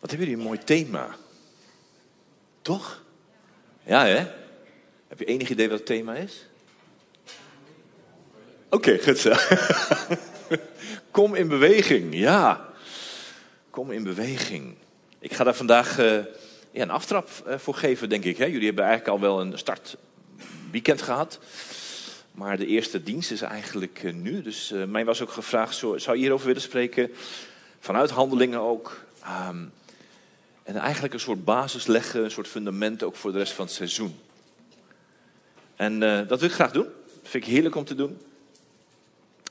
Wat hebben jullie een mooi thema. Toch? Ja, hè? Heb je enig idee wat het thema is? Oké, goed zo. Kom in beweging, ja. Kom in beweging. Ik ga daar vandaag uh, ja, een aftrap uh, voor geven, denk ik. Hè? Jullie hebben eigenlijk al wel een startweekend gehad. Maar de eerste dienst is eigenlijk uh, nu. Dus mij was ook gevraagd, zou je hierover willen spreken? Vanuit handelingen ook. Um, en eigenlijk een soort basis leggen, een soort fundament ook voor de rest van het seizoen. En dat wil ik graag doen. Dat vind ik heerlijk om te doen.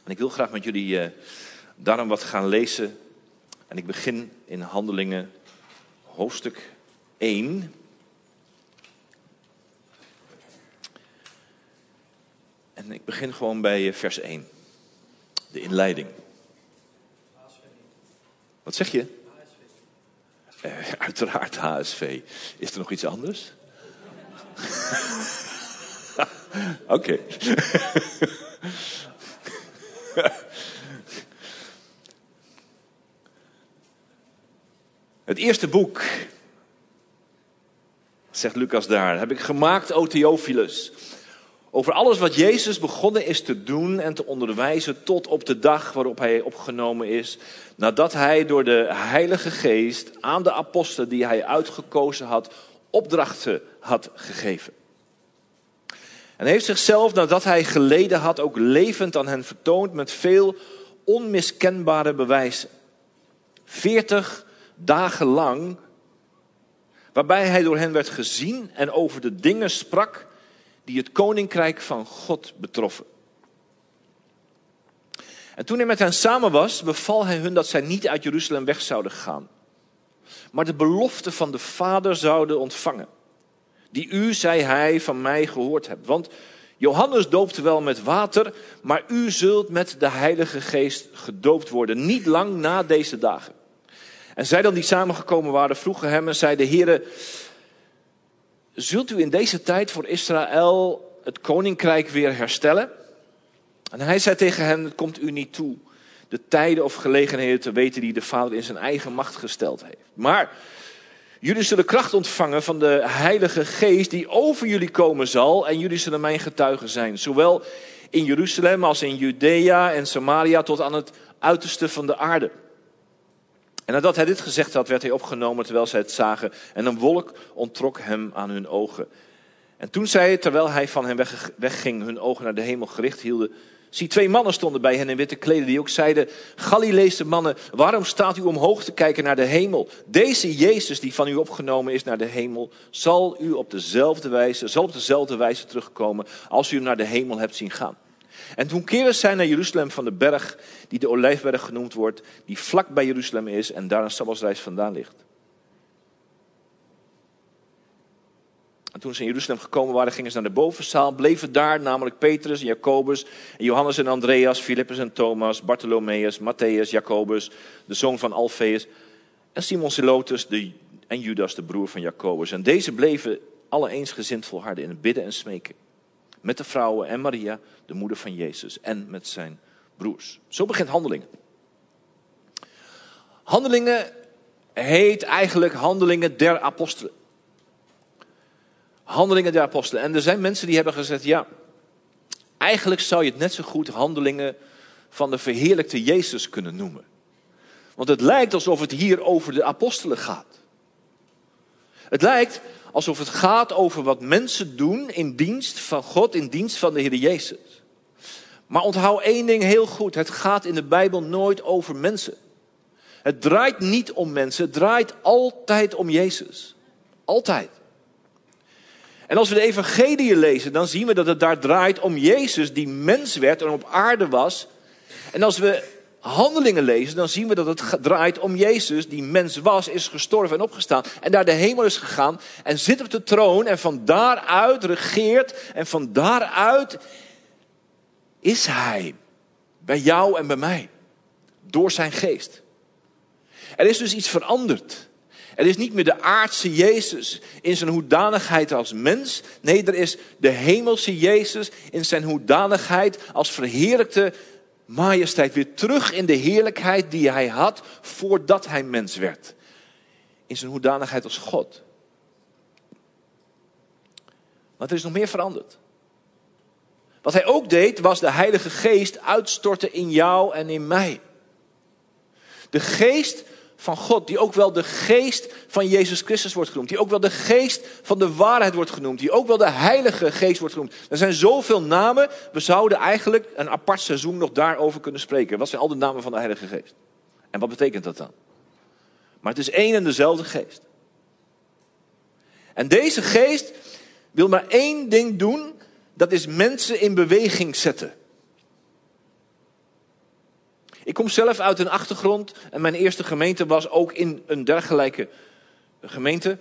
En ik wil graag met jullie uh, daarom wat gaan lezen. En ik begin in Handelingen, hoofdstuk 1. En ik begin gewoon bij eh, vers 1. De inleiding. Wat zeg je? Uh, uiteraard HSV. Is er nog iets anders? Oké. Het eerste boek, zegt Lucas daar, heb ik gemaakt, o Theophilus. Over alles wat Jezus begonnen is te doen en te onderwijzen tot op de dag waarop hij opgenomen is. Nadat hij door de Heilige Geest aan de apostelen die hij uitgekozen had, opdrachten had gegeven. En heeft zichzelf, nadat hij geleden had, ook levend aan hen vertoond met veel onmiskenbare bewijzen. Veertig dagen lang, waarbij hij door hen werd gezien en over de dingen sprak die het koninkrijk van God betroffen. En toen hij met hen samen was, beval hij hun dat zij niet uit Jeruzalem weg zouden gaan, maar de belofte van de Vader zouden ontvangen die u, zei hij, van mij gehoord hebt. Want Johannes doopte wel met water, maar u zult met de Heilige Geest gedoopt worden, niet lang na deze dagen. En zij dan die samengekomen waren, vroegen hem en zeiden, heren, zult u in deze tijd voor Israël het koninkrijk weer herstellen? En hij zei tegen hen, het komt u niet toe de tijden of gelegenheden te weten die de Vader in zijn eigen macht gesteld heeft. Maar Jullie zullen kracht ontvangen van de Heilige Geest die over jullie komen zal en jullie zullen mijn getuigen zijn. Zowel in Jeruzalem als in Judea en Samaria tot aan het uiterste van de aarde. En nadat hij dit gezegd had, werd hij opgenomen terwijl zij het zagen en een wolk ontrok hem aan hun ogen. En toen zij, terwijl hij van hen wegging, hun ogen naar de hemel gericht hielden, Zie, twee mannen stonden bij hen in witte kleden die ook zeiden, Galileese mannen, waarom staat u omhoog te kijken naar de hemel? Deze Jezus die van u opgenomen is naar de hemel, zal u op dezelfde wijze, zal op dezelfde wijze terugkomen als u hem naar de hemel hebt zien gaan. En toen keerden zij naar Jeruzalem van de berg, die de Olijfberg genoemd wordt, die vlak bij Jeruzalem is en daar een Sabbatsreis vandaan ligt. En toen ze in Jeruzalem gekomen waren, gingen ze naar de bovenzaal, bleven daar, namelijk Petrus en Jacobus, Johannes en Andreas, Filippus en Thomas, Bartholomeus, Matthäus, Jacobus, de zoon van Alfeus, en Simon Zelotus de, en Judas, de broer van Jacobus. En deze bleven alle eensgezind volharden in het bidden en smeken. Met de vrouwen en Maria, de moeder van Jezus, en met zijn broers. Zo begint handelingen. Handelingen heet eigenlijk handelingen der apostelen. Handelingen der apostelen. En er zijn mensen die hebben gezegd, ja, eigenlijk zou je het net zo goed handelingen van de verheerlijkte Jezus kunnen noemen. Want het lijkt alsof het hier over de apostelen gaat. Het lijkt alsof het gaat over wat mensen doen in dienst van God, in dienst van de Heer Jezus. Maar onthoud één ding heel goed: het gaat in de Bijbel nooit over mensen. Het draait niet om mensen, het draait altijd om Jezus. Altijd. En als we de evangelie lezen, dan zien we dat het daar draait om Jezus die mens werd en op aarde was. En als we handelingen lezen, dan zien we dat het draait om Jezus die mens was, is gestorven en opgestaan. En naar de hemel is gegaan en zit op de troon en van daaruit regeert. En van daaruit is hij bij jou en bij mij. Door zijn geest. Er is dus iets veranderd. Er is niet meer de aardse Jezus in zijn hoedanigheid als mens. Nee, er is de hemelse Jezus in zijn hoedanigheid als verheerlijkte majesteit. Weer terug in de heerlijkheid die hij had voordat hij mens werd. in zijn hoedanigheid als God. Maar er is nog meer veranderd. Wat hij ook deed, was de Heilige Geest uitstorten in jou en in mij. De geest van God, die ook wel de geest van Jezus Christus wordt genoemd, die ook wel de geest van de waarheid wordt genoemd, die ook wel de Heilige Geest wordt genoemd. Er zijn zoveel namen, we zouden eigenlijk een apart seizoen nog daarover kunnen spreken. Wat zijn al de namen van de Heilige Geest? En wat betekent dat dan? Maar het is één en dezelfde geest. En deze geest wil maar één ding doen, dat is mensen in beweging zetten. Ik kom zelf uit een achtergrond en mijn eerste gemeente was ook in een dergelijke gemeente.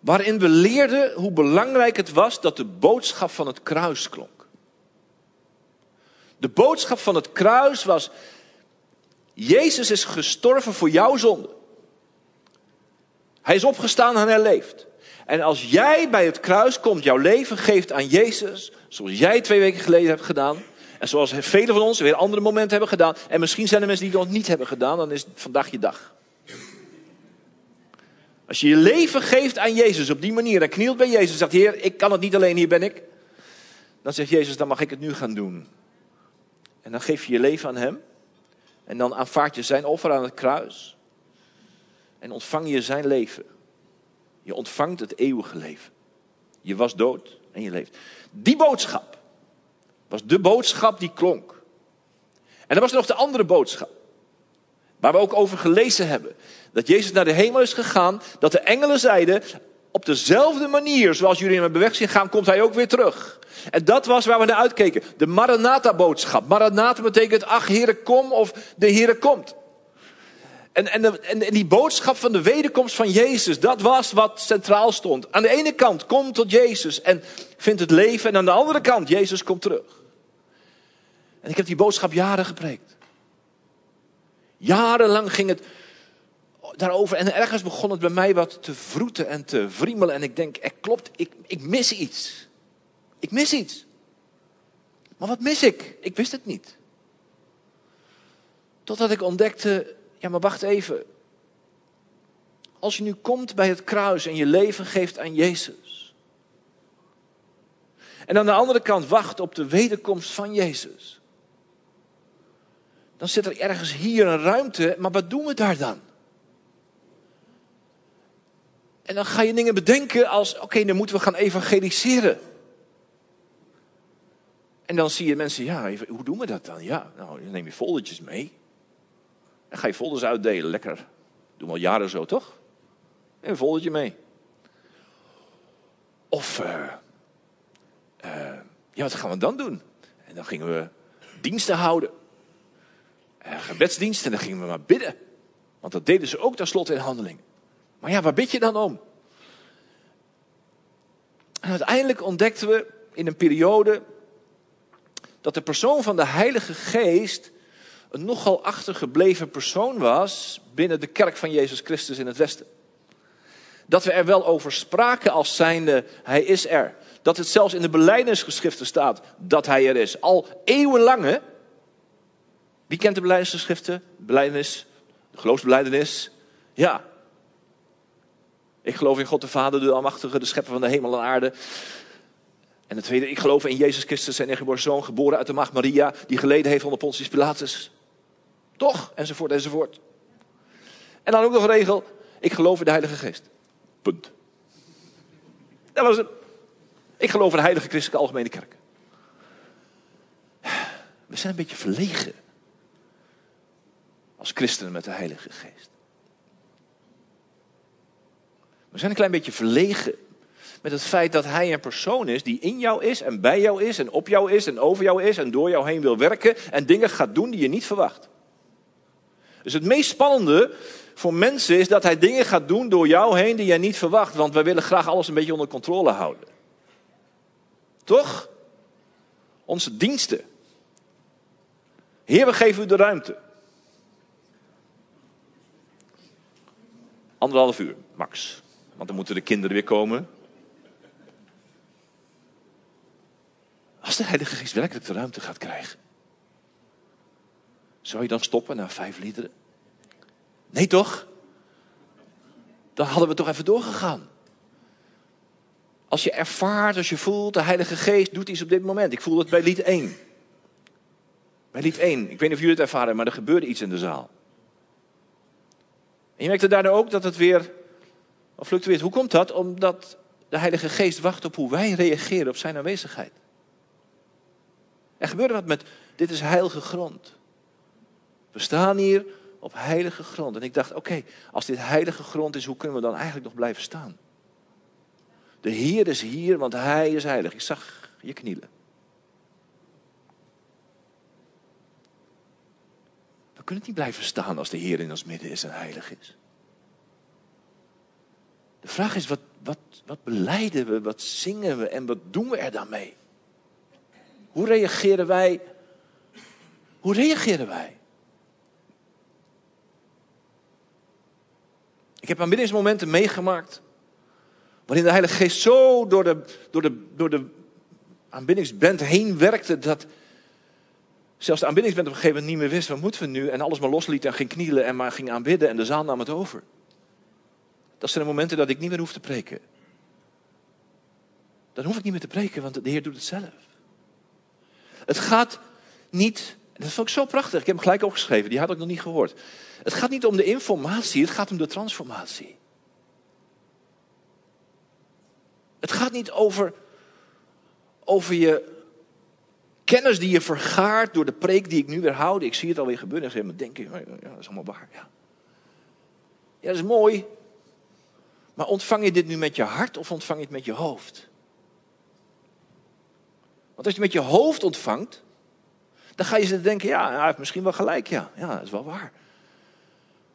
Waarin we leerden hoe belangrijk het was dat de boodschap van het kruis klonk. De boodschap van het kruis was: Jezus is gestorven voor jouw zonde. Hij is opgestaan en hij leeft. En als jij bij het kruis komt, jouw leven geeft aan Jezus, zoals jij twee weken geleden hebt gedaan, en zoals velen van ons weer andere momenten hebben gedaan, en misschien zijn er mensen die het nog niet hebben gedaan, dan is vandaag je dag. Als je je leven geeft aan Jezus op die manier en knielt bij Jezus en zegt, Heer, ik kan het niet alleen, hier ben ik. Dan zegt Jezus, dan mag ik het nu gaan doen. En dan geef je je leven aan Hem. En dan aanvaard je zijn offer aan het kruis. En ontvang je zijn leven. Je ontvangt het eeuwige leven. Je was dood en je leeft. Die boodschap was de boodschap die klonk. En dan was er nog de andere boodschap. Waar we ook over gelezen hebben. Dat Jezus naar de hemel is gegaan. Dat de engelen zeiden. Op dezelfde manier zoals jullie hebben weg zien gaan, komt hij ook weer terug. En dat was waar we naar uitkeken. De Maranatha-boodschap. Maranatha betekent, ach Heere kom of de Heere komt. En, en, en, die boodschap van de wederkomst van Jezus, dat was wat centraal stond. Aan de ene kant, kom tot Jezus en vind het leven. En aan de andere kant, Jezus komt terug. En ik heb die boodschap jaren gepreekt. Jarenlang ging het daarover. En ergens begon het bij mij wat te vroeten en te wriemelen. En ik denk, er klopt, ik, ik mis iets. Ik mis iets. Maar wat mis ik? Ik wist het niet. Totdat ik ontdekte, ja maar wacht even. Als je nu komt bij het kruis en je leven geeft aan Jezus. En aan de andere kant wacht op de wederkomst van Jezus. Dan zit er ergens hier een ruimte, maar wat doen we daar dan? En dan ga je dingen bedenken als, oké, dan moeten we gaan evangeliseren. En dan zie je mensen, ja, hoe doen we dat dan? Ja, nou, dan neem je foldertjes mee. En ga je folders uitdelen, lekker. Doen we al jaren zo, toch? Neem een foldertje mee. Of, uh, uh, ja, wat gaan we dan doen? En dan gingen we diensten houden. Uh, gebedsdiensten, en dan gingen we maar bidden. Want dat deden ze ook tenslotte in handeling. Maar ja, waar bid je dan om? En uiteindelijk ontdekten we in een periode dat de persoon van de Heilige Geest een nogal achtergebleven persoon was binnen de kerk van Jezus Christus in het Westen. Dat we er wel over spraken als zijnde, hij is er. Dat het zelfs in de beleidingsgeschriften staat dat hij er is. Al eeuwenlang, Wie kent de beleidingsgeschriften? Beleidenis, de geloofsbeleidenis. Ja. Ik geloof in God de Vader, de Almachtige, de Schepper van de hemel en aarde. En het tweede, ik geloof in Jezus Christus, zijn geboren zoon, geboren uit de macht Maria, die geleden heeft onder Pontius Pilatus. Toch? Enzovoort, enzovoort. En dan ook nog een regel, ik geloof in de Heilige Geest. Punt. Dat was het. Ik geloof in de Heilige Christelijke Algemene Kerk. We zijn een beetje verlegen. Als christenen met de Heilige Geest. We zijn een klein beetje verlegen met het feit dat hij een persoon is die in jou is en bij jou is en op jou is en over jou is en door jou heen wil werken en dingen gaat doen die je niet verwacht. Dus het meest spannende voor mensen is dat hij dingen gaat doen door jou heen die jij niet verwacht, want wij willen graag alles een beetje onder controle houden. Toch? Onze diensten. Heer, we geven u de ruimte. Anderhalf uur, max. Want dan moeten de kinderen weer komen. Als de Heilige Geest werkelijk de ruimte gaat krijgen. Zou je dan stoppen na vijf liederen? Nee toch? dan hadden we toch even doorgegaan. Als je ervaart, als je voelt, de Heilige Geest doet iets op dit moment. Ik voel het bij lied 1. Bij lied 1. Ik weet niet of jullie het ervaren, maar er gebeurde iets in de zaal. En je merkte daardoor ook dat het weer fluctueert. Hoe komt dat? Omdat de Heilige Geest wacht op hoe wij reageren op zijn aanwezigheid. Er gebeurde wat met, dit is heilige grond. We staan hier op heilige grond. En ik dacht, oké, als dit heilige grond is, hoe kunnen we dan eigenlijk nog blijven staan? De Heer is hier, want Hij is heilig. Ik zag je knielen. We kunnen niet blijven staan als de Heer in ons midden is en heilig is. De vraag is, wat, wat, wat beleiden we, wat zingen we en wat doen we er dan mee? Hoe reageren wij? Hoe reageren wij? Ik heb aanbiddingsmomenten meegemaakt. Waarin de Heilige Geest zo door de, door de, door de aanbiddingsband heen werkte. Dat zelfs de aanbiddingsband op een gegeven moment niet meer wist. Wat moeten we nu? En alles maar losliet en ging knielen en maar ging aanbidden. En de zaal nam het over. Dat zijn de momenten dat ik niet meer hoef te preken. Dan hoef ik niet meer te preken, want de Heer doet het zelf. Het gaat niet, dat vond ik zo prachtig, ik heb hem gelijk opgeschreven, die had ik nog niet gehoord. Het gaat niet om de informatie, het gaat om de transformatie. Het gaat niet over, over je kennis die je vergaart door de preek die ik nu weer houd. Ik zie het alweer gebeuren en zeg maar denk je, ja, dat is allemaal waar. Ja. ja, dat is mooi. Maar ontvang je dit nu met je hart of ontvang je het met je hoofd? Want als je met je hoofd ontvangt, dan ga je ze denken, ja, hij heeft misschien wel gelijk, ja. Ja, dat is wel waar.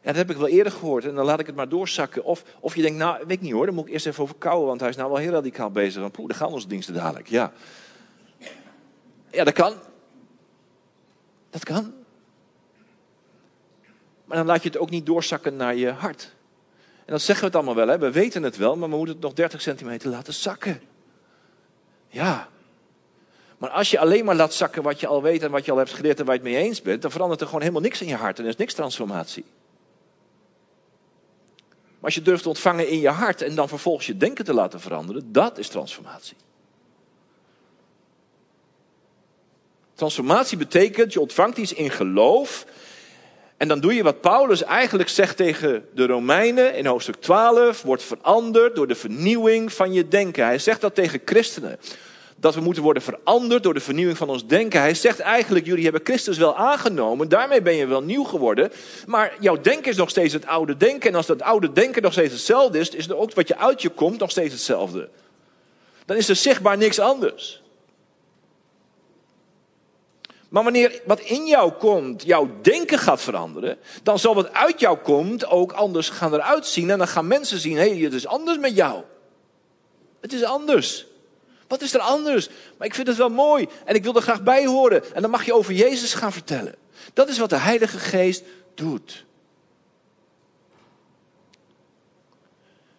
Ja, dat heb ik wel eerder gehoord en dan laat ik het maar doorzakken. Of, of je denkt, nou, weet ik niet hoor, dan moet ik eerst even overkouwen, want hij is nou wel heel radicaal bezig. Want poeh, dan gaan onze diensten dadelijk, ja. Ja, dat kan. Dat kan. Maar dan laat je het ook niet doorzakken naar je hart. En dan zeggen we het allemaal wel, hè? we weten het wel, maar we moeten het nog 30 centimeter laten zakken. Ja. Maar als je alleen maar laat zakken wat je al weet en wat je al hebt geleerd en waar je het mee eens bent, dan verandert er gewoon helemaal niks in je hart en er is niks transformatie. Maar als je durft te ontvangen in je hart en dan vervolgens je denken te laten veranderen, dat is transformatie. Transformatie betekent, je ontvangt iets in geloof en dan doe je wat Paulus eigenlijk zegt tegen de Romeinen in hoofdstuk 12, wordt veranderd door de vernieuwing van je denken. Hij zegt dat tegen christenen. Dat we moeten worden veranderd door de vernieuwing van ons denken. Hij zegt eigenlijk, jullie hebben Christus wel aangenomen, daarmee ben je wel nieuw geworden. Maar jouw denken is nog steeds het oude denken. En als dat oude denken nog steeds hetzelfde is, is er ook wat je uit je komt nog steeds hetzelfde. Dan is er zichtbaar niks anders. Maar wanneer wat in jou komt, jouw denken gaat veranderen, dan zal wat uit jou komt ook anders gaan eruit zien. En dan gaan mensen zien, hé, het is anders met jou. Het is anders. Wat is er anders? Maar ik vind het wel mooi en ik wil er graag bij horen. En dan mag je over Jezus gaan vertellen. Dat is wat de Heilige Geest doet.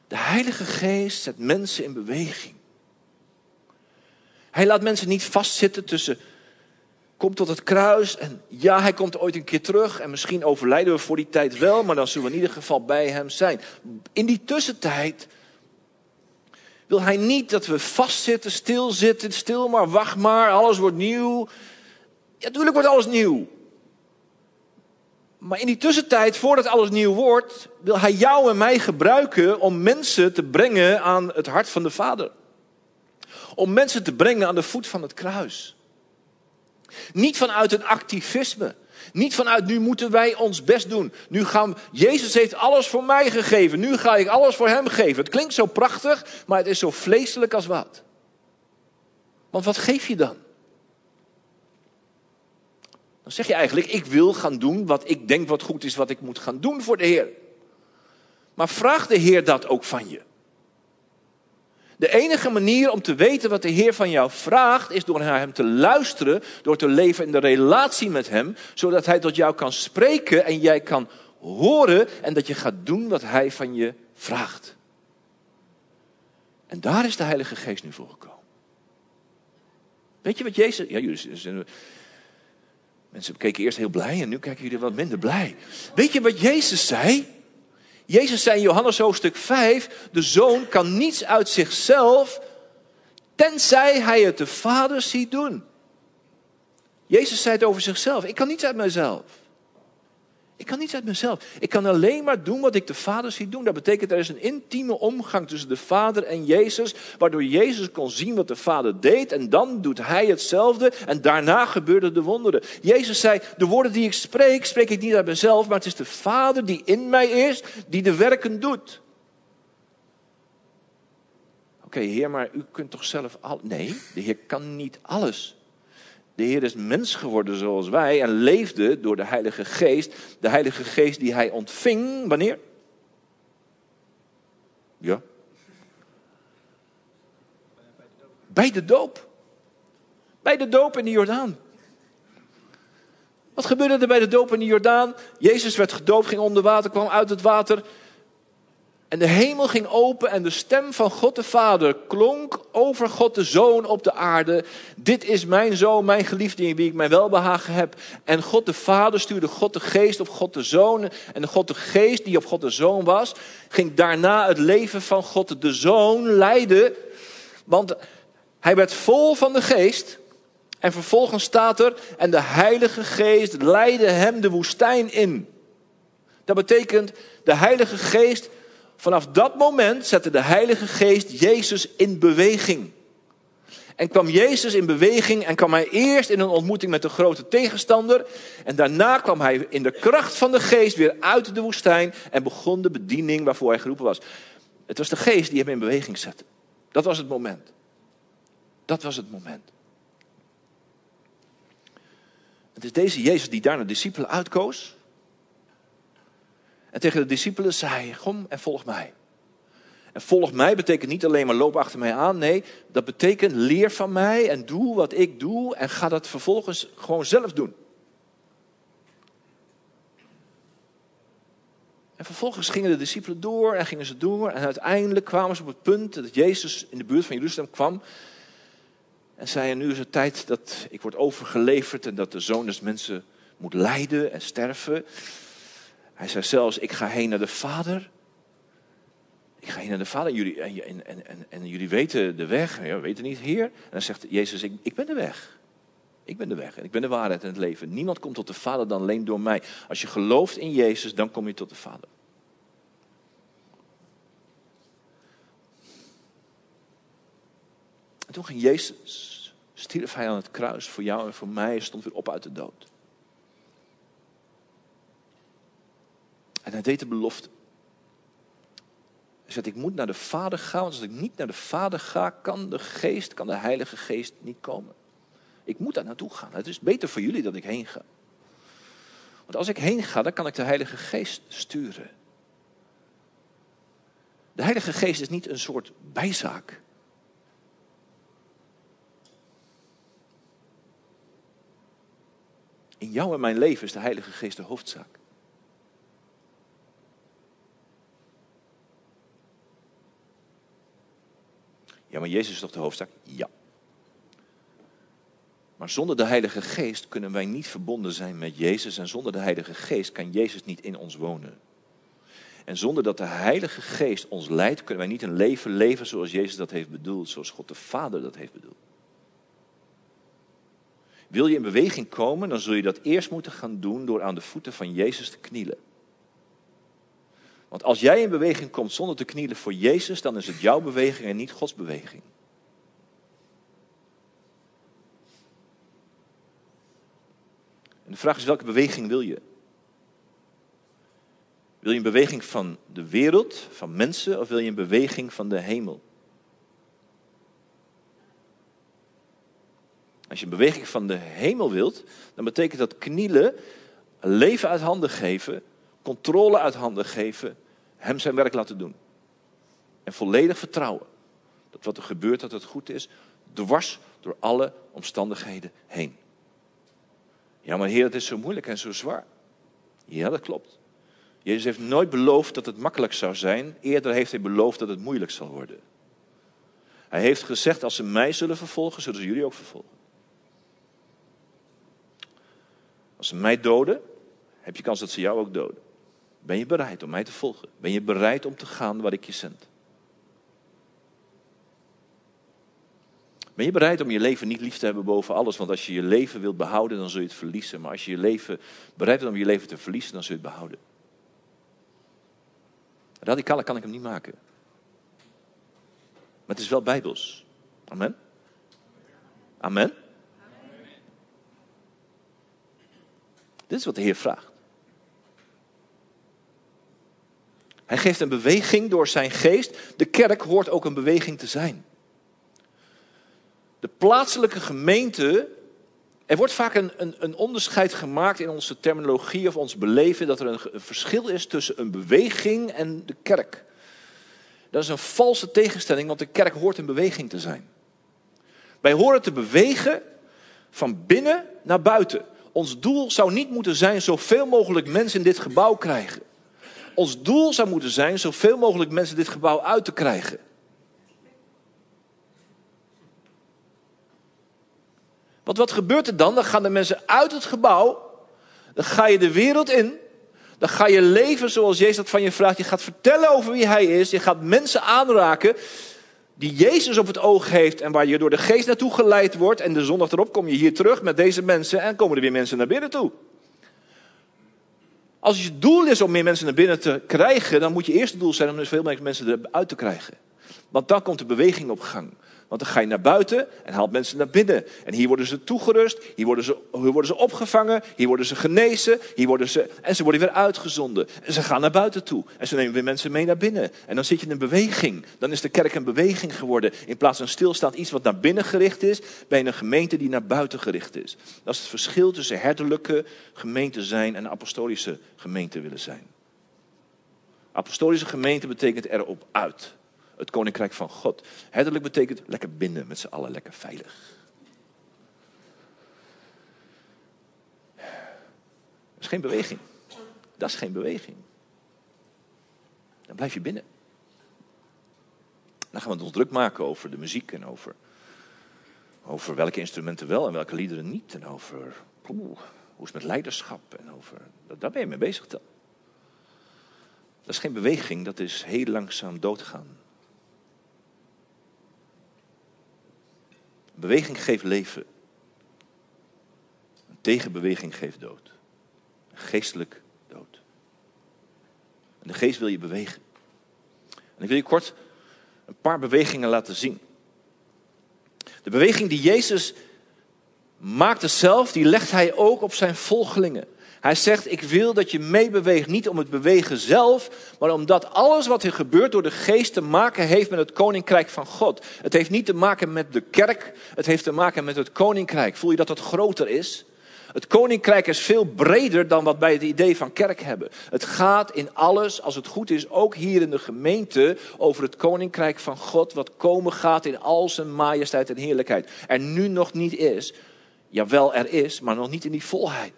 De Heilige Geest zet mensen in beweging. Hij laat mensen niet vastzitten tussen komt tot het kruis en ja, hij komt ooit een keer terug en misschien overlijden we voor die tijd wel, maar dan zullen we in ieder geval bij hem zijn. In die tussentijd wil hij niet dat we vastzitten, stilzitten, stil maar, wacht maar, alles wordt nieuw. Ja, natuurlijk wordt alles nieuw. Maar in die tussentijd, voordat alles nieuw wordt, wil hij jou en mij gebruiken om mensen te brengen aan het hart van de Vader. Om mensen te brengen aan de voet van het kruis. Niet vanuit een activisme. Niet vanuit nu moeten wij ons best doen. Nu gaan, Jezus heeft alles voor mij gegeven. Nu ga ik alles voor hem geven. Het klinkt zo prachtig, maar het is zo vleeselijk als wat. Want wat geef je dan? Dan zeg je eigenlijk, ik wil gaan doen wat ik denk wat goed is, wat ik moet gaan doen voor de Heer. Maar vraag de Heer dat ook van je. De enige manier om te weten wat de Heer van jou vraagt, is door naar Hem te luisteren, door te leven in de relatie met Hem, zodat Hij tot jou kan spreken en jij kan horen en dat je gaat doen wat Hij van je vraagt. En daar is de Heilige Geest nu voor gekomen. Weet je wat Jezus. Ja, jullie Mensen keken eerst heel blij en nu kijken jullie wat minder blij. Weet je wat Jezus zei? Jezus zei in Johannes hoofdstuk 5, de zoon kan niets uit zichzelf, tenzij hij het de vader ziet doen. Jezus zei het over zichzelf, ik kan niets uit mezelf. Ik kan niets uit mezelf. Ik kan alleen maar doen wat ik de Vader zie doen. Dat betekent er is een intieme omgang tussen de Vader en Jezus, waardoor Jezus kon zien wat de Vader deed en dan doet hij hetzelfde en daarna gebeurden de wonderen. Jezus zei, de woorden die ik spreek, spreek ik niet uit mezelf, maar het is de Vader die in mij is, die de werken doet. Oké, Heer, maar u kunt toch zelf al. Nee, de Heer kan niet alles. De Heer is mens geworden zoals wij en leefde door de Heilige Geest. De Heilige Geest die hij ontving, wanneer? Ja. Bij de doop. Bij de doop in de Jordaan. Wat gebeurde er bij de doop in de Jordaan? Jezus werd gedoopt, ging onder water, kwam uit het water. En de hemel ging open en de stem van God de Vader klonk over God de Zoon op de aarde. Dit is mijn Zoon, mijn geliefde in wie ik mijn welbehagen heb. En God de Vader stuurde God de Geest op God de Zoon. En de God de Geest die op God de Zoon was, ging daarna het leven van God de Zoon leiden. Want hij werd vol van de Geest. En vervolgens staat er, en de Heilige Geest leidde hem de woestijn in. Dat betekent, de Heilige Geest Vanaf dat moment zette de Heilige Geest Jezus in beweging. En kwam Jezus in beweging en kwam hij eerst in een ontmoeting met de grote tegenstander. En daarna kwam hij in de kracht van de geest weer uit de woestijn en begon de bediening waarvoor hij geroepen was. Het was de geest die hem in beweging zette. Dat was het moment. Dat was het moment. Het is deze Jezus die daar de discipelen uitkoos. En tegen de discipelen zei: Kom en volg mij. En volg mij betekent niet alleen maar loop achter mij aan. Nee, dat betekent leer van mij en doe wat ik doe en ga dat vervolgens gewoon zelf doen. En vervolgens gingen de discipelen door en gingen ze door. En uiteindelijk kwamen ze op het punt dat Jezus in de buurt van Jeruzalem kwam. En zei: Nu is het tijd dat ik word overgeleverd en dat de zoon des mensen moet lijden en sterven. Hij zei zelfs, ik ga heen naar de Vader. Ik ga heen naar de Vader jullie, en, en, en, en jullie weten de weg. Ja, we weten niet, Heer. En dan zegt Jezus, ik, ik ben de weg. Ik ben de weg en ik ben de waarheid en het leven. Niemand komt tot de Vader dan alleen door mij. Als je gelooft in Jezus, dan kom je tot de Vader. En toen ging Jezus, stierf hij aan het kruis voor jou en voor mij, stond weer op uit de dood. En hij deed de belofte. Hij zei, ik moet naar de Vader gaan, want als ik niet naar de Vader ga, kan de Geest, kan de Heilige Geest niet komen. Ik moet daar naartoe gaan. Het is beter voor jullie dat ik heen ga. Want als ik heen ga, dan kan ik de Heilige Geest sturen. De Heilige Geest is niet een soort bijzaak. In jou en mijn leven is de Heilige Geest de hoofdzaak. Ja, maar Jezus is toch de hoofdzaak? Ja. Maar zonder de Heilige Geest kunnen wij niet verbonden zijn met Jezus. En zonder de Heilige Geest kan Jezus niet in ons wonen. En zonder dat de Heilige Geest ons leidt, kunnen wij niet een leven leven zoals Jezus dat heeft bedoeld, zoals God de Vader dat heeft bedoeld. Wil je in beweging komen, dan zul je dat eerst moeten gaan doen door aan de voeten van Jezus te knielen. Want als jij in beweging komt zonder te knielen voor Jezus, dan is het jouw beweging en niet Gods beweging. En de vraag is, welke beweging wil je? Wil je een beweging van de wereld, van mensen, of wil je een beweging van de hemel? Als je een beweging van de hemel wilt, dan betekent dat knielen, leven uit handen geven, controle uit handen geven, hem zijn werk laten doen. En volledig vertrouwen dat wat er gebeurt, dat het goed is, dwars door alle omstandigheden heen. Ja, maar Heer, het is zo moeilijk en zo zwaar. Ja, dat klopt. Jezus heeft nooit beloofd dat het makkelijk zou zijn. Eerder heeft hij beloofd dat het moeilijk zal worden. Hij heeft gezegd, als ze mij zullen vervolgen, zullen ze jullie ook vervolgen. Als ze mij doden, heb je kans dat ze jou ook doden. Ben je bereid om mij te volgen? Ben je bereid om te gaan waar ik je zend? Ben je bereid om je leven niet lief te hebben boven alles? Want als je je leven wilt behouden, dan zul je het verliezen. Maar als je je leven bereid bent om je leven te verliezen, dan zul je het behouden. Radicaler kan ik hem niet maken. Maar het is wel bijbels. Amen. Amen. Dit is wat de Heer vraagt. Hij geeft een beweging door zijn geest. De kerk hoort ook een beweging te zijn. De plaatselijke gemeente. Er wordt vaak een, een, een onderscheid gemaakt in onze terminologie of ons beleven dat er een, een verschil is tussen een beweging en de kerk. Dat is een valse tegenstelling, want de kerk hoort in beweging te zijn. Wij horen te bewegen van binnen naar buiten. Ons doel zou niet moeten zijn zoveel mogelijk mensen in dit gebouw krijgen. Ons doel zou moeten zijn zoveel mogelijk mensen dit gebouw uit te krijgen. Want wat gebeurt er dan? Dan gaan de mensen uit het gebouw. Dan ga je de wereld in. Dan ga je leven zoals Jezus dat van je vraagt. Je gaat vertellen over wie Hij is. Je gaat mensen aanraken die Jezus op het oog heeft en waar je door de geest naartoe geleid wordt. En de zondag erop kom je hier terug met deze mensen en komen er weer mensen naar binnen toe. Als je doel is om meer mensen naar binnen te krijgen, dan moet je eerste doel zijn om zoveel mogelijk mensen eruit te krijgen. Want dan komt de beweging op gang. Want dan ga je naar buiten en haalt mensen naar binnen. En hier worden ze toegerust, hier worden ze, hier worden ze opgevangen, hier worden ze genezen, hier worden ze, en ze worden weer uitgezonden. En ze gaan naar buiten toe en ze nemen weer mensen mee naar binnen. En dan zit je in een beweging. Dan is de kerk een beweging geworden. In plaats van stilstaand iets wat naar binnen gericht is, ben je een gemeente die naar buiten gericht is. Dat is het verschil tussen herderlijke gemeente zijn en apostolische gemeente willen zijn. Apostolische gemeente betekent erop uit het koninkrijk van God. Herderlijk betekent lekker binnen met z'n allen, lekker veilig. Dat is geen beweging. Dat is geen beweging. Dan blijf je binnen. Dan gaan we ons druk maken over de muziek en over, over welke instrumenten wel en welke liederen niet. En over hoe is het met leiderschap en over. Daar ben je mee bezig dan. Dat is geen beweging, dat is heel langzaam doodgaan. Beweging geeft leven. Een tegenbeweging geeft dood. Geestelijk dood. En de geest wil je bewegen. En ik wil je kort een paar bewegingen laten zien. De beweging die Jezus maakte zelf, die legt hij ook op zijn volgelingen. Hij zegt, ik wil dat je meebeweegt, niet om het bewegen zelf, maar omdat alles wat er gebeurt door de geest te maken heeft met het koninkrijk van God. Het heeft niet te maken met de kerk, het heeft te maken met het koninkrijk. Voel je dat het groter is? Het koninkrijk is veel breder dan wat wij het idee van kerk hebben. Het gaat in alles, als het goed is, ook hier in de gemeente, over het koninkrijk van God, wat komen gaat in al zijn majesteit en heerlijkheid. Er nu nog niet is, jawel er is, maar nog niet in die volheid.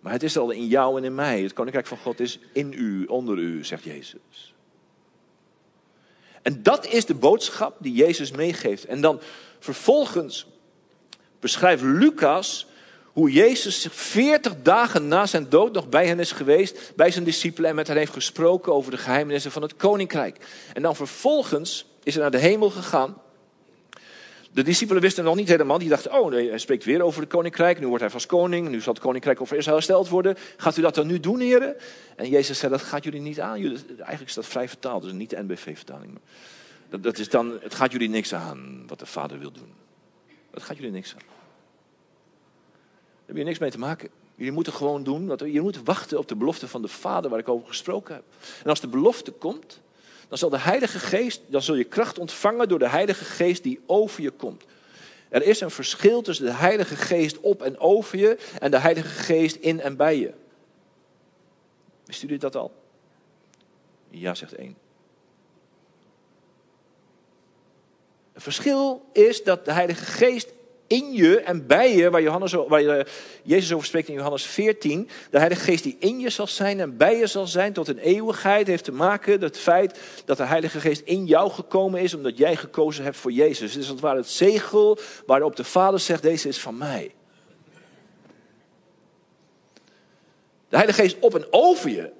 Maar het is al in jou en in mij. Het koninkrijk van God is in u, onder u, zegt Jezus. En dat is de boodschap die Jezus meegeeft. En dan vervolgens beschrijft Lucas hoe Jezus zich veertig dagen na zijn dood nog bij hen is geweest, bij zijn discipelen en met hen heeft gesproken over de geheimenissen van het koninkrijk. En dan vervolgens is hij naar de hemel gegaan. De discipelen wisten nog niet helemaal. Die dachten, oh nee, hij spreekt weer over het koninkrijk. Nu wordt hij vast koning. Nu zal het koninkrijk over Israël hersteld worden. Gaat u dat dan nu doen, heren? En Jezus zei, dat gaat jullie niet aan. Eigenlijk is dat vrij vertaald, dus niet de NBV-vertaling. Dat, dat is dan, het gaat jullie niks aan wat de vader wil doen. Dat gaat jullie niks aan. Daar heb je niks mee te maken. Jullie moeten gewoon doen, wat, je moet wachten op de belofte van de vader waar ik over gesproken heb. En als de belofte komt, dan zal de Heilige Geest, dan zul je kracht ontvangen door de Heilige Geest die over je komt. Er is een verschil tussen de Heilige Geest op en over je en de Heilige Geest in en bij je. Wist dat al? Ja, zegt één. Het verschil is dat de Heilige Geest in je en bij je, waar, Johannes, waar Jezus over spreekt in Johannes 14, de Heilige Geest die in je zal zijn en bij je zal zijn tot een eeuwigheid, heeft te maken met het feit dat de Heilige Geest in jou gekomen is, omdat jij gekozen hebt voor Jezus. Het is als het het zegel waarop de Vader zegt, deze is van mij. De Heilige Geest op en over je,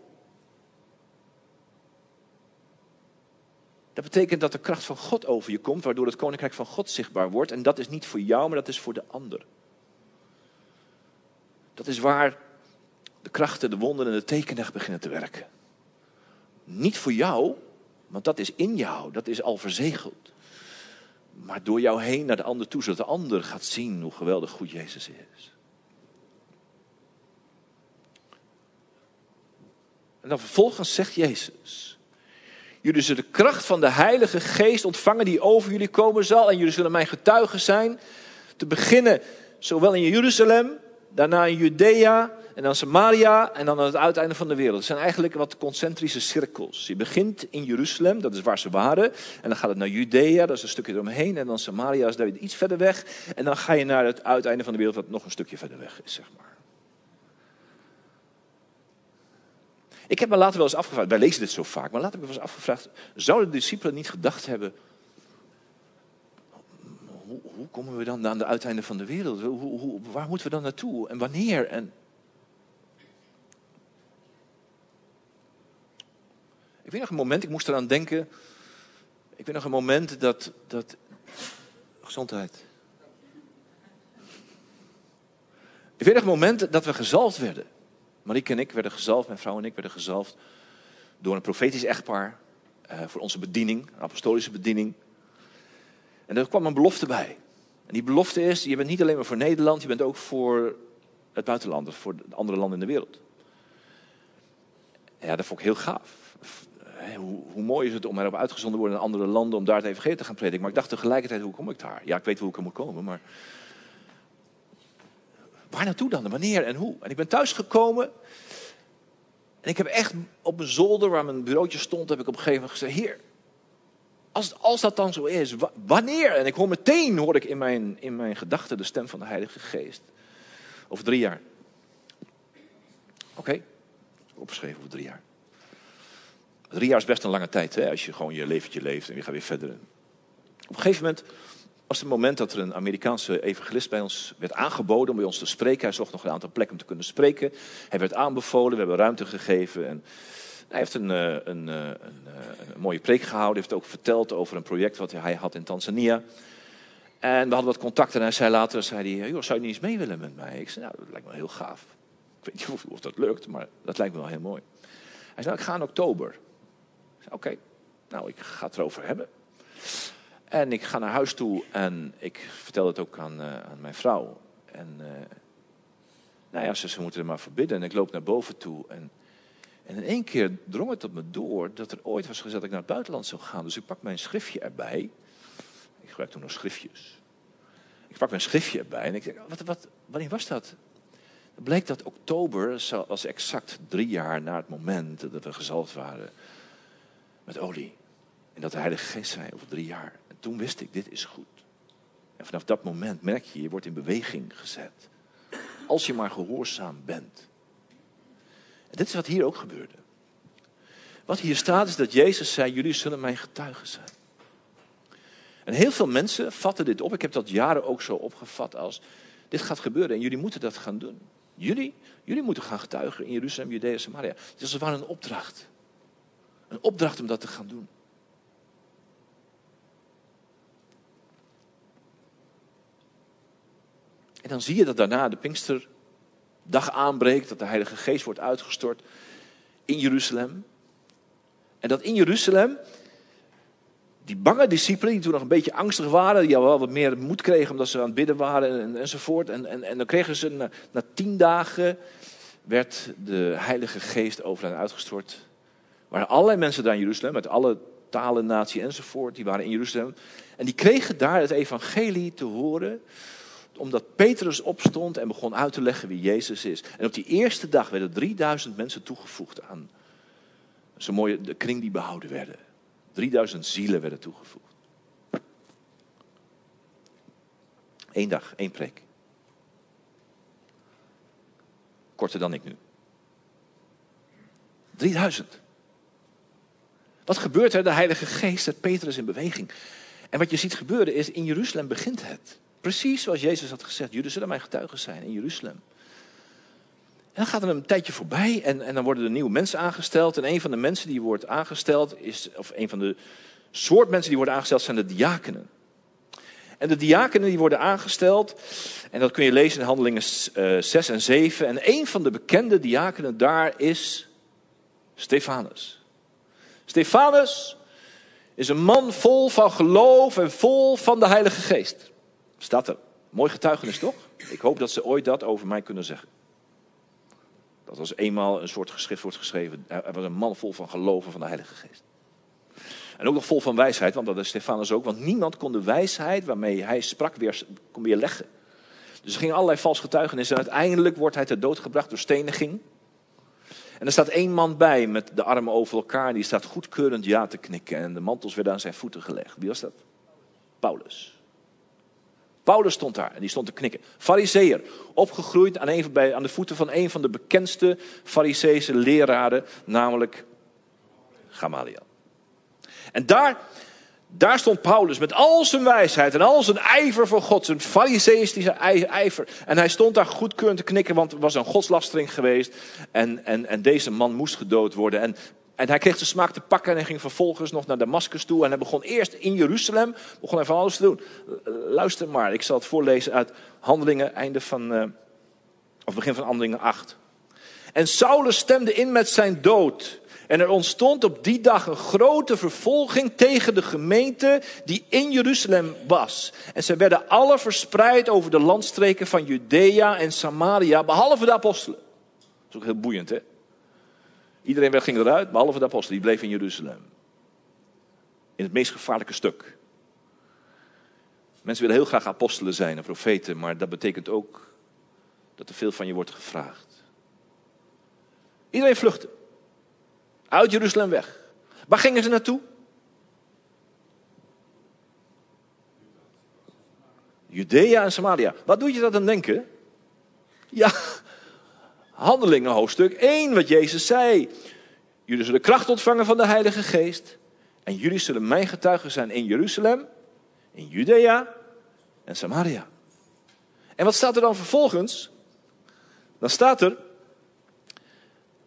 Dat betekent dat de kracht van God over je komt, waardoor het koninkrijk van God zichtbaar wordt. En dat is niet voor jou, maar dat is voor de ander. Dat is waar de krachten, de wonderen en de tekenen beginnen te werken. Niet voor jou, want dat is in jou, dat is al verzegeld. Maar door jou heen naar de ander toe, zodat de ander gaat zien hoe geweldig goed Jezus is. En dan vervolgens zegt Jezus: Jullie zullen de kracht van de Heilige Geest ontvangen die over jullie komen zal. En jullie zullen mijn getuigen zijn. Te beginnen zowel in Jeruzalem, daarna in Judea en dan Samaria en dan aan het uiteinde van de wereld. Het zijn eigenlijk wat concentrische cirkels. Je begint in Jeruzalem, dat is waar ze waren. En dan gaat het naar Judea, dat is een stukje eromheen. En dan Samaria is daar iets verder weg. En dan ga je naar het uiteinde van de wereld, wat nog een stukje verder weg is, zeg maar. Ik heb me later wel eens afgevraagd, wij lezen dit zo vaak, maar later heb ik me wel eens afgevraagd, zouden de discipelen niet gedacht hebben, hoe, hoe komen we dan aan de uiteinde van de wereld? Hoe, hoe, waar moeten we dan naartoe en wanneer? En... Ik weet nog een moment, ik moest eraan denken, ik weet nog een moment dat, dat gezondheid. Ik weet nog een moment dat we gezalfd werden. Marieke en ik werden gezalfd, mijn vrouw en ik werden gezalfd door een profetisch echtpaar uh, voor onze bediening, een apostolische bediening. En er kwam een belofte bij. En die belofte is, je bent niet alleen maar voor Nederland, je bent ook voor het buitenland, voor de andere landen in de wereld. Ja, dat vond ik heel gaaf. Hoe, hoe, mooi is het om erop uitgezonden te worden in andere landen om daar het evangelie te gaan prediken. Maar ik dacht tegelijkertijd, hoe kom ik daar? Ja, ik weet hoe ik er moet komen, maar Waar naartoe dan? Wanneer en hoe? En ik ben thuisgekomen. En ik heb echt op mijn zolder, waar mijn bureautje stond, heb ik op een gegeven moment gezegd: Heer, als, als dat dan zo is, wanneer? En ik hoor meteen, hoor ik in mijn, in mijn gedachten de stem van de Heilige Geest. Over drie jaar. Oké, opgeschreven over drie jaar. Drie jaar is best een lange tijd, hè, als je gewoon je leventje leeft en je gaat weer verder. Op een gegeven moment was het moment dat er een Amerikaanse evangelist bij ons werd aangeboden om bij ons te spreken. Hij zocht nog een aantal plekken om te kunnen spreken. Hij werd aanbevolen, we hebben ruimte gegeven. En hij heeft een, eh, een, eh, een, eh, een mooie preek gehouden. Hij heeft ook verteld over een project wat hij had in Tanzania. En we hadden wat contact en hij zei later, zei hij, joh, zou je niet eens mee willen met mij? Ik zei, nou, dat lijkt me heel gaaf. Ik weet niet of, of dat lukt, maar dat lijkt me wel heel mooi. Hij zei, nou, ik ga in oktober. Ik zei, oké, nou, ik ga het erover hebben. En ik ga naar huis toe en ik vertel het ook aan, uh, aan mijn vrouw. En uh, nou ja, ze, ze moeten er maar verbidden. En ik loop naar boven toe. En, en in één keer drong het op me door dat er ooit was gezegd dat ik naar het buitenland zou gaan. Dus ik pak mijn schriftje erbij. Ik gebruik toen nog schriftjes. Ik pak mijn schriftje erbij en ik denk, wat, wat, wanneer was dat? Het bleek dat oktober was exact drie jaar na het moment dat we gezalfd waren met olie. En dat de Heilige Geest zei over drie jaar toen wist ik, dit is goed. En vanaf dat moment merk je, je wordt in beweging gezet. Als je maar gehoorzaam bent. En dit is wat hier ook gebeurde. Wat hier staat is dat Jezus zei, jullie zullen mijn getuigen zijn. En heel veel mensen vatten dit op. Ik heb dat jaren ook zo opgevat als, dit gaat gebeuren en jullie moeten dat gaan doen. Jullie, jullie moeten gaan getuigen in Jeruzalem, Judea en Samaria. Het is als een opdracht. Een opdracht om dat te gaan doen. En dan zie je dat daarna de Pinksterdag aanbreekt, dat de Heilige Geest wordt uitgestort in Jeruzalem. En dat in Jeruzalem die bange discipelen, die toen nog een beetje angstig waren, die al wel wat meer moed kregen omdat ze aan het bidden waren en, enzovoort. En, en, en dan kregen ze na, na, tien dagen, werd de Heilige Geest over hen uitgestort. Waren allerlei mensen daar in Jeruzalem, met alle talen, natie enzovoort, die waren in Jeruzalem. En die kregen daar het evangelie te horen omdat Petrus opstond en begon uit te leggen wie Jezus is. En op die eerste dag werden 3000 mensen toegevoegd aan zo'n mooie de kring die behouden werden. 3000 zielen werden toegevoegd. Eén dag, één preek. Korter dan ik nu. 3000. Wat gebeurt er? De Heilige Geest zet Petrus in beweging. En wat je ziet gebeuren is, in Jeruzalem begint het. Precies zoals Jezus had gezegd, jullie zullen mijn getuigen zijn in Jeruzalem. En dan gaat er een tijdje voorbij en, en dan worden er nieuwe mensen aangesteld. En een van de mensen die wordt aangesteld is, of een van de soort mensen die worden aangesteld zijn de diakenen. En de diakenen die worden aangesteld, en dat kun je lezen in Handelingen 6 eh, en 7. En een van de bekende diakenen daar is Stefanus. Stefanus is een man vol van geloof en vol van de Heilige Geest. Staat er. Mooi getuigenis toch? Ik hoop dat ze ooit dat over mij kunnen zeggen. Dat als eenmaal een soort geschrift wordt geschreven. Hij was een man vol van geloven van de Heilige Geest. En ook nog vol van wijsheid, want dat is Stefanus ook. Want niemand kon de wijsheid waarmee hij sprak weer, kon leggen. Dus er gingen allerlei vals getuigenissen. En uiteindelijk wordt hij ter dood gebracht door steniging. En er staat één man bij met de armen over elkaar. Die staat goedkeurend ja te knikken. En de mantels werden aan zijn voeten gelegd. Wie was dat? Paulus. Paulus stond daar en die stond te knikken. Fariseer, opgegroeid aan, een, bij, aan de voeten van een van de bekendste Fariseese leraren, namelijk Gamaliel. En daar, daar stond Paulus met al zijn wijsheid en al zijn ijver voor God, zijn fariseïstische ijver. En hij stond daar goedkeurend te knikken, want het was een godslastering geweest. En, en, en deze man moest gedood worden. En, en hij kreeg de smaak te pakken en hij ging vervolgens nog naar Damascus toe. En hij begon eerst in Jeruzalem, begon hij van alles te doen. Luister maar, ik zal het voorlezen uit Handelingen, einde van, uh, of begin van Handelingen 8. En Saulus stemde in met zijn dood. En er ontstond op die dag een grote vervolging tegen de gemeente die in Jeruzalem was. En ze werden alle verspreid over de landstreken van Judea en Samaria, behalve de apostelen. Dat is ook heel boeiend, hè? Iedereen ging eruit, behalve de apostelen, die bleven in Jeruzalem. In het meest gevaarlijke stuk. Mensen willen heel graag apostelen zijn en profeten, maar dat betekent ook dat er veel van je wordt gevraagd. Iedereen vluchtte. Uit Jeruzalem weg. Waar gingen ze naartoe? Judea en Samaria. Wat doet je dat dan denken? Ja, Handelingen hoofdstuk 1, wat Jezus zei. Jullie zullen kracht ontvangen van de Heilige Geest. En jullie zullen mijn getuigen zijn in Jeruzalem, in Judea en Samaria. En wat staat er dan vervolgens? Dan staat er.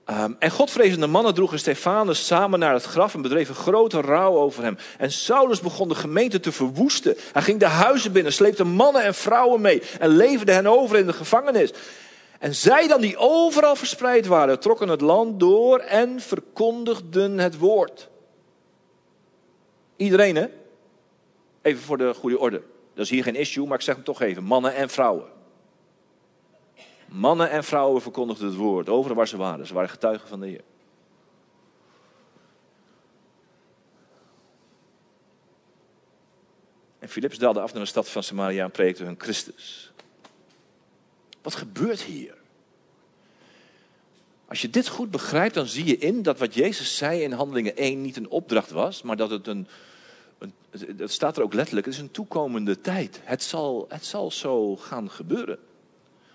Um, en godvrezende mannen droegen Stefanus samen naar het graf en bedreven grote rouw over hem. En Saulus begon de gemeente te verwoesten. Hij ging de huizen binnen, sleepte mannen en vrouwen mee en leverde hen over in de gevangenis. En zij dan die overal verspreid waren, trokken het land door en verkondigden het woord. Iedereen, hè? Even voor de goede orde. Dat is hier geen issue, maar ik zeg hem toch even. Mannen en vrouwen. Mannen en vrouwen verkondigden het woord, overal waar ze waren. Ze waren getuigen van de Heer. En Philips daalde af naar de stad van Samaria en preekte hun Christus. Wat gebeurt hier? Als je dit goed begrijpt, dan zie je in dat wat Jezus zei in Handelingen 1 niet een opdracht was, maar dat het een, een dat staat er ook letterlijk, het is een toekomende tijd. Het zal, het zal zo gaan gebeuren.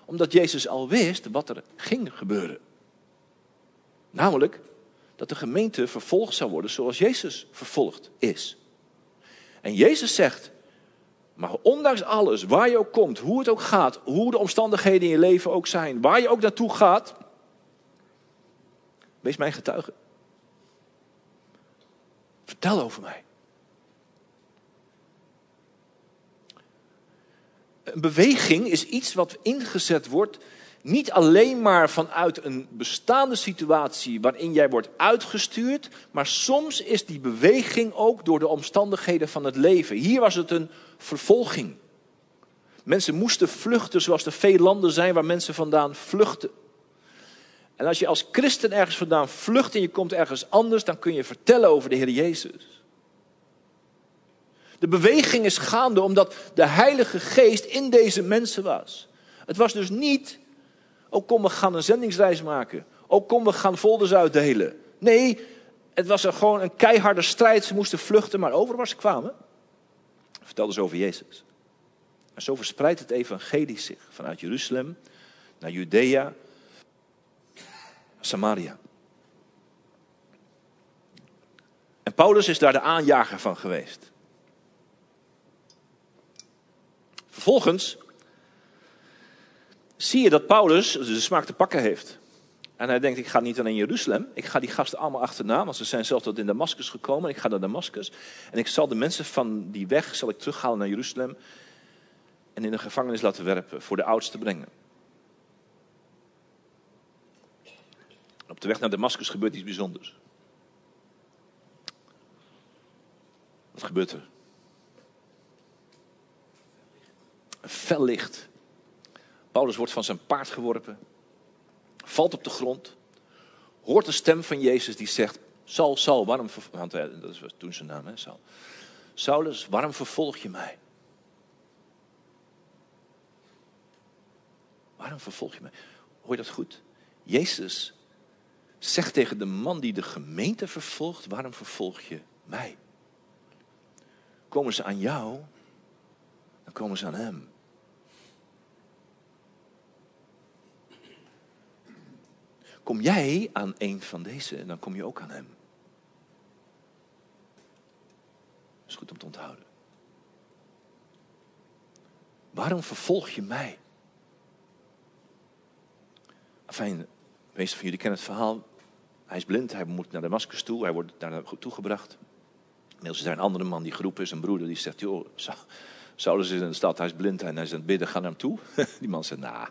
Omdat Jezus al wist wat er ging gebeuren. Namelijk dat de gemeente vervolgd zou worden zoals Jezus vervolgd is. En Jezus zegt, maar ondanks alles, waar je ook komt, hoe het ook gaat, hoe de omstandigheden in je leven ook zijn, waar je ook naartoe gaat, wees mijn getuige. Vertel over mij. Een beweging is iets wat ingezet wordt niet alleen maar vanuit een bestaande situatie waarin jij wordt uitgestuurd, maar soms is die beweging ook door de omstandigheden van het leven. Hier was het een vervolging. Mensen moesten vluchten zoals er veel landen zijn waar mensen vandaan vluchten. En als je als christen ergens vandaan vlucht en je komt ergens anders, dan kun je vertellen over de Heer Jezus. De beweging is gaande omdat de Heilige Geest in deze mensen was. Het was dus niet ook kom, we gaan een zendingsreis maken. Ook kom, we gaan folders uitdelen. Nee, het was er gewoon een keiharde strijd. Ze moesten vluchten, maar over waar ze kwamen, vertelden ze over Jezus. En zo verspreidt het evangelie zich vanuit Jeruzalem naar Judea, Samaria. En Paulus is daar de aanjager van geweest. Vervolgens zie je dat Paulus de smaak te pakken heeft. En hij denkt, ik ga niet alleen Jeruzalem, ik ga die gasten allemaal achterna, want ze zijn zelfs tot in Damascus gekomen. Ik ga naar Damascus en ik zal de mensen van die weg zal ik terughalen naar Jeruzalem en in de gevangenis laten werpen, voor de oudste brengen. Op de weg naar Damascus gebeurt iets bijzonders. Wat gebeurt er? Een fel licht. Paulus wordt van zijn paard geworpen, valt op de grond, hoort de stem van Jezus die zegt: Saul, Saul, waarom want dat was toen zijn naam, hè, Saul. Saulus, waarom vervolg je mij? Waarom vervolg je mij? Hoor je dat goed? Jezus zegt tegen de man die de gemeente vervolgt: Waarom vervolg je mij? Komen ze aan jou, dan komen ze aan hem. Kom jij aan een van deze, dan kom je ook aan hem. Dat is goed om te onthouden. Waarom vervolg je mij? Fijn, de meeste van jullie kennen het verhaal. Hij is blind, hij moet naar Damascus toe, hij wordt daar naartoe gebracht. Inmiddels is er een andere man die geroepen is, een broeder, die zegt: Joh, Saulus is in de stad, hij is blind en hij is aan het bidden, ga naar hem toe. Die man zegt: Nou,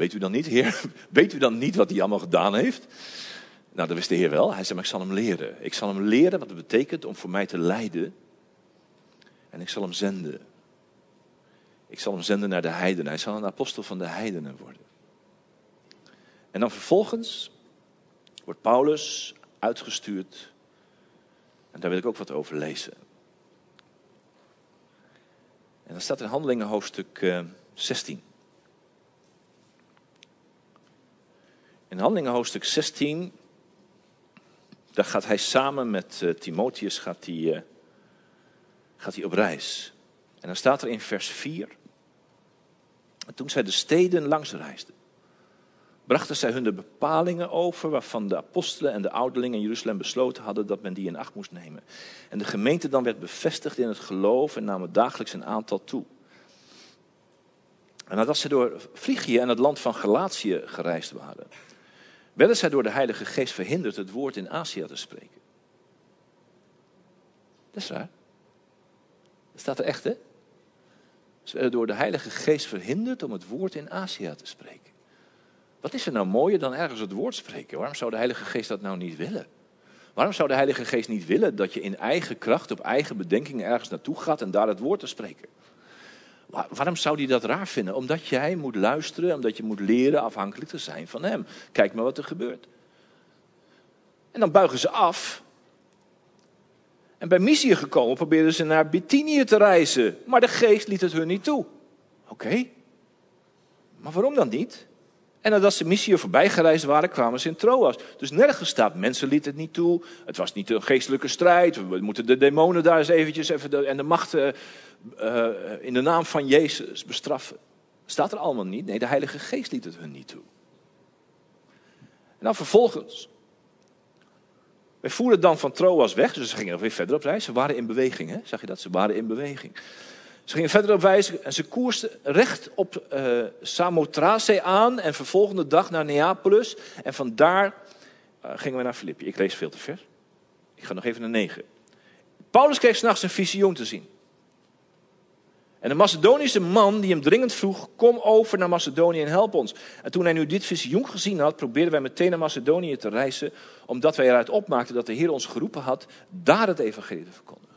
weet u dan niet, Heer? Weet u dan niet wat hij allemaal gedaan heeft? Nou, dat wist de Heer wel. Hij zei: Maar ik zal hem leren. Ik zal hem leren wat het betekent om voor mij te lijden. En ik zal hem zenden. Ik zal hem zenden naar de heidenen. Hij zal een apostel van de heidenen worden. En dan vervolgens wordt Paulus uitgestuurd en daar wil ik ook wat over lezen. En dan staat in Handelingen hoofdstuk 16. In Handelingen hoofdstuk 16, daar gaat hij samen met uh, Timotheus gaat hij, uh, gaat hij op reis. En dan staat er in vers 4, en toen zij de steden langs reisden, brachten zij hun de bepalingen over waarvan de apostelen en de ouderlingen in Jeruzalem besloten hadden dat men die in acht moest nemen. En de gemeente dan werd bevestigd in het geloof en namen dagelijks een aantal toe. En nadat zij door Frigië en het land van Galatië gereisd waren, werden zij door de Heilige Geest verhinderd het woord in Azië te spreken. Dat is raar. Dat staat er echt, hè? Ze werden door de Heilige Geest verhinderd om het woord in Azië te spreken. Wat is er nou mooier dan ergens het woord spreken? Waarom zou de Heilige Geest dat nou niet willen? Waarom zou de Heilige Geest niet willen dat je in eigen kracht, op eigen bedenkingen ergens naartoe gaat en daar het woord te spreken? Waarom zou hij dat raar vinden? Omdat jij moet luisteren, omdat je moet leren afhankelijk te zijn van hem. Kijk maar wat er gebeurt. En dan buigen ze af. En bij Mysië gekomen probeerden ze naar Bithynië te reizen. Maar de geest liet het hun niet toe. Oké. Maar waarom dan niet? En nadat ze missie voorbij gereisd waren, kwamen ze in Troas. Dus nergens staat, mensen lieten het niet toe. Het was niet een geestelijke strijd. We moeten de demonen daar eens eventjes even en de machten uh, in de naam van Jezus bestraffen. Staat er allemaal niet. Nee, de Heilige Geest liet het hun niet toe. En dan vervolgens. Wij voeren dan van Troas weg, dus ze gingen nog weer verder op reis. Ze waren in beweging, hè? zag je dat? Ze waren in beweging. Ze gingen verder op wijzen en ze koersten recht op uh, aan en vervolgende dag naar Neapolis. En vandaar uh, gingen we naar Filippi. Ik lees veel te ver. Ik ga nog even naar 9. Paulus kreeg s'nachts een visioen te zien. En de Macedonische man die hem dringend vroeg, kom over naar Macedonië en help ons. En toen hij nu dit visioen gezien had, probeerden wij meteen naar Macedonië te reizen, omdat wij eruit opmaakten dat de Heer ons geroepen had daar het evangelie te verkondigen.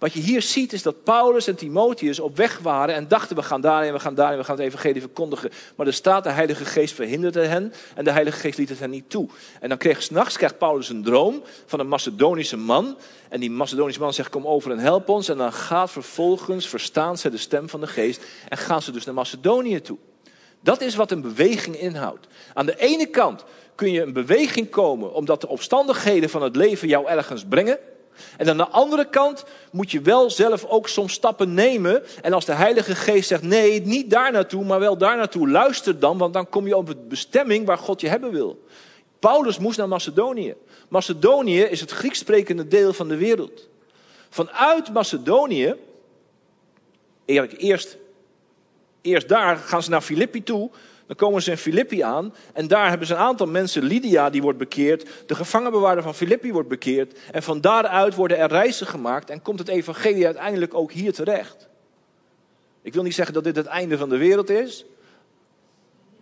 Wat je hier ziet is dat Paulus en Timotheus op weg waren en dachten we gaan daarin, we gaan daarin, we gaan het evangelie verkondigen. Maar er staat de Heilige Geest verhinderde hen en de Heilige Geest liet het hen niet toe. En dan kreeg s'nachts krijgt Paulus een droom van een Macedonische man. En die Macedonische man zegt kom over en help ons. En dan gaat vervolgens, verstaan ze de stem van de Geest en gaan ze dus naar Macedonië toe. Dat is wat een beweging inhoudt. Aan de ene kant kun je een beweging komen omdat de omstandigheden van het leven jou ergens brengen. En aan de andere kant moet je wel zelf ook soms stappen nemen. En als de Heilige Geest zegt: nee, niet daar naartoe, maar wel daar naartoe, luister dan, want dan kom je op het bestemming waar God je hebben wil. Paulus moest naar Macedonië. Macedonië is het Grieks sprekende deel van de wereld. Vanuit Macedonië, eerst, eerst daar gaan ze naar Filippi toe. Dan komen ze in Filippi aan en daar hebben ze een aantal mensen. Lydia die wordt bekeerd, de gevangenbewaarder van Filippi wordt bekeerd. En van daaruit worden er reizen gemaakt en komt het evangelie uiteindelijk ook hier terecht. Ik wil niet zeggen dat dit het einde van de wereld is,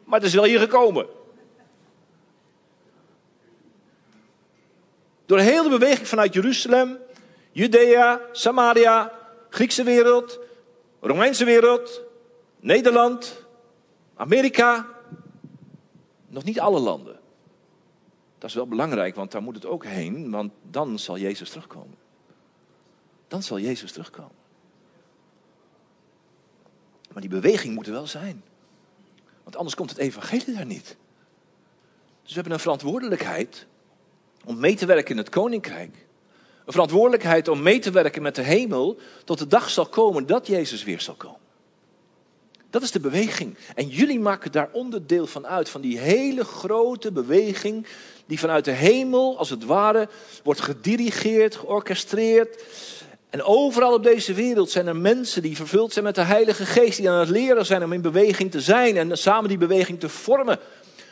maar het is wel hier gekomen. Door heel de beweging vanuit Jeruzalem, Judea, Samaria, Griekse wereld, Romeinse wereld, Nederland, Amerika. Nog niet alle landen. Dat is wel belangrijk, want daar moet het ook heen, want dan zal Jezus terugkomen. Dan zal Jezus terugkomen. Maar die beweging moet er wel zijn. Want anders komt het evangelie daar niet. Dus we hebben een verantwoordelijkheid om mee te werken in het koninkrijk. Een verantwoordelijkheid om mee te werken met de hemel tot de dag zal komen dat Jezus weer zal komen. Dat is de beweging. En jullie maken daar onderdeel van uit, van die hele grote beweging die vanuit de hemel, als het ware, wordt gedirigeerd, georchestreerd. En overal op deze wereld zijn er mensen die vervuld zijn met de Heilige Geest, die aan het leren zijn om in beweging te zijn en samen die beweging te vormen.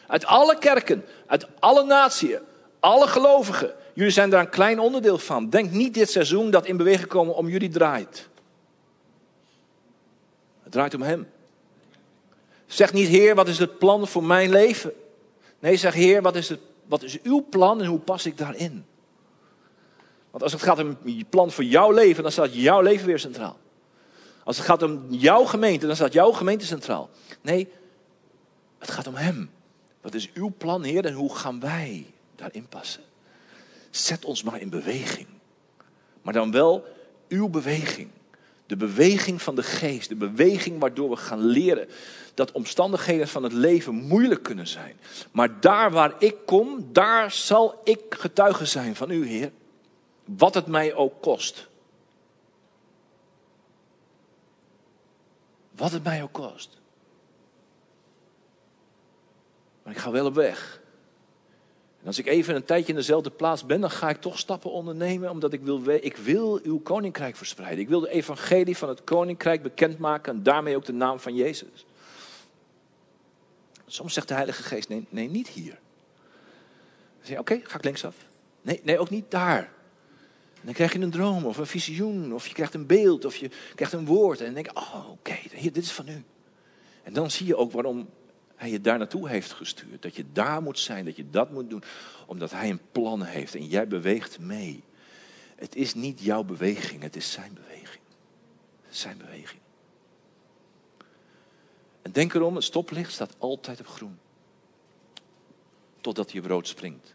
Uit alle kerken, uit alle naties, alle gelovigen. Jullie zijn daar een klein onderdeel van. Denk niet dit seizoen dat in beweging komen om jullie draait. Het draait om Hem. Zeg niet, Heer, wat is het plan voor mijn leven? Nee, zeg, Heer, wat is, het, wat is uw plan en hoe pas ik daarin? Want als het gaat om je plan voor jouw leven, dan staat jouw leven weer centraal. Als het gaat om jouw gemeente, dan staat jouw gemeente centraal. Nee, het gaat om Hem. Wat is uw plan, Heer, en hoe gaan wij daarin passen? Zet ons maar in beweging. Maar dan wel uw beweging. De beweging van de geest. De beweging waardoor we gaan leren dat omstandigheden van het leven moeilijk kunnen zijn. Maar daar waar ik kom, daar zal ik getuige zijn van u, Heer. Wat het mij ook kost. Wat het mij ook kost. Maar ik ga wel op weg. Als ik even een tijdje in dezelfde plaats ben, dan ga ik toch stappen ondernemen, omdat ik wil, ik wil uw koninkrijk verspreiden. Ik wil de evangelie van het koninkrijk bekendmaken en daarmee ook de naam van Jezus. Soms zegt de Heilige Geest, nee, nee niet hier. Dan zeg oké, ga ik linksaf. Nee, nee, ook niet daar. Dan krijg je een droom of een visioen, of je krijgt een beeld, of je krijgt een woord. En dan denk oh oké, dit is van u. En dan zie je ook waarom hij je daar naartoe heeft gestuurd. Dat je daar moet zijn, dat je dat moet doen. Omdat hij een plan heeft en jij beweegt mee. Het is niet jouw beweging, het is zijn beweging. Zijn beweging. En denk erom, het stoplicht staat altijd op groen. Totdat hij op rood springt.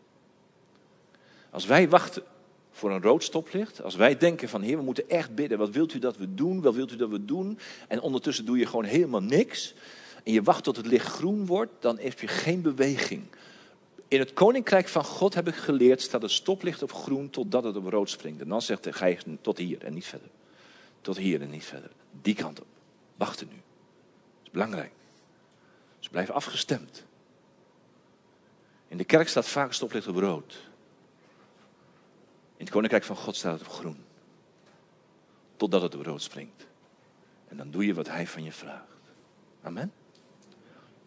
Als wij wachten voor een rood stoplicht, als wij denken van Heer, we moeten echt bidden, wat wilt u dat we doen, wat wilt u dat we doen? En ondertussen doe je gewoon helemaal niks en je wacht tot het licht groen wordt, dan heb je geen beweging. In het koninkrijk van God heb ik geleerd, staat het stoplicht op groen totdat het op rood springt. En dan zegt de geest tot hier en niet verder. Tot hier en niet verder. Die kant op. Wachten nu. Dat is belangrijk. Dus blijf afgestemd. In de kerk staat vaak stoplicht op rood. In het koninkrijk van God staat het op groen. Totdat het op rood springt. En dan doe je wat hij van je vraagt. Amen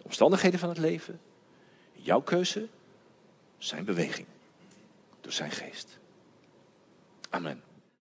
omstandigheden van het leven, jouw keuze, zijn beweging. Door zijn geest. Amen.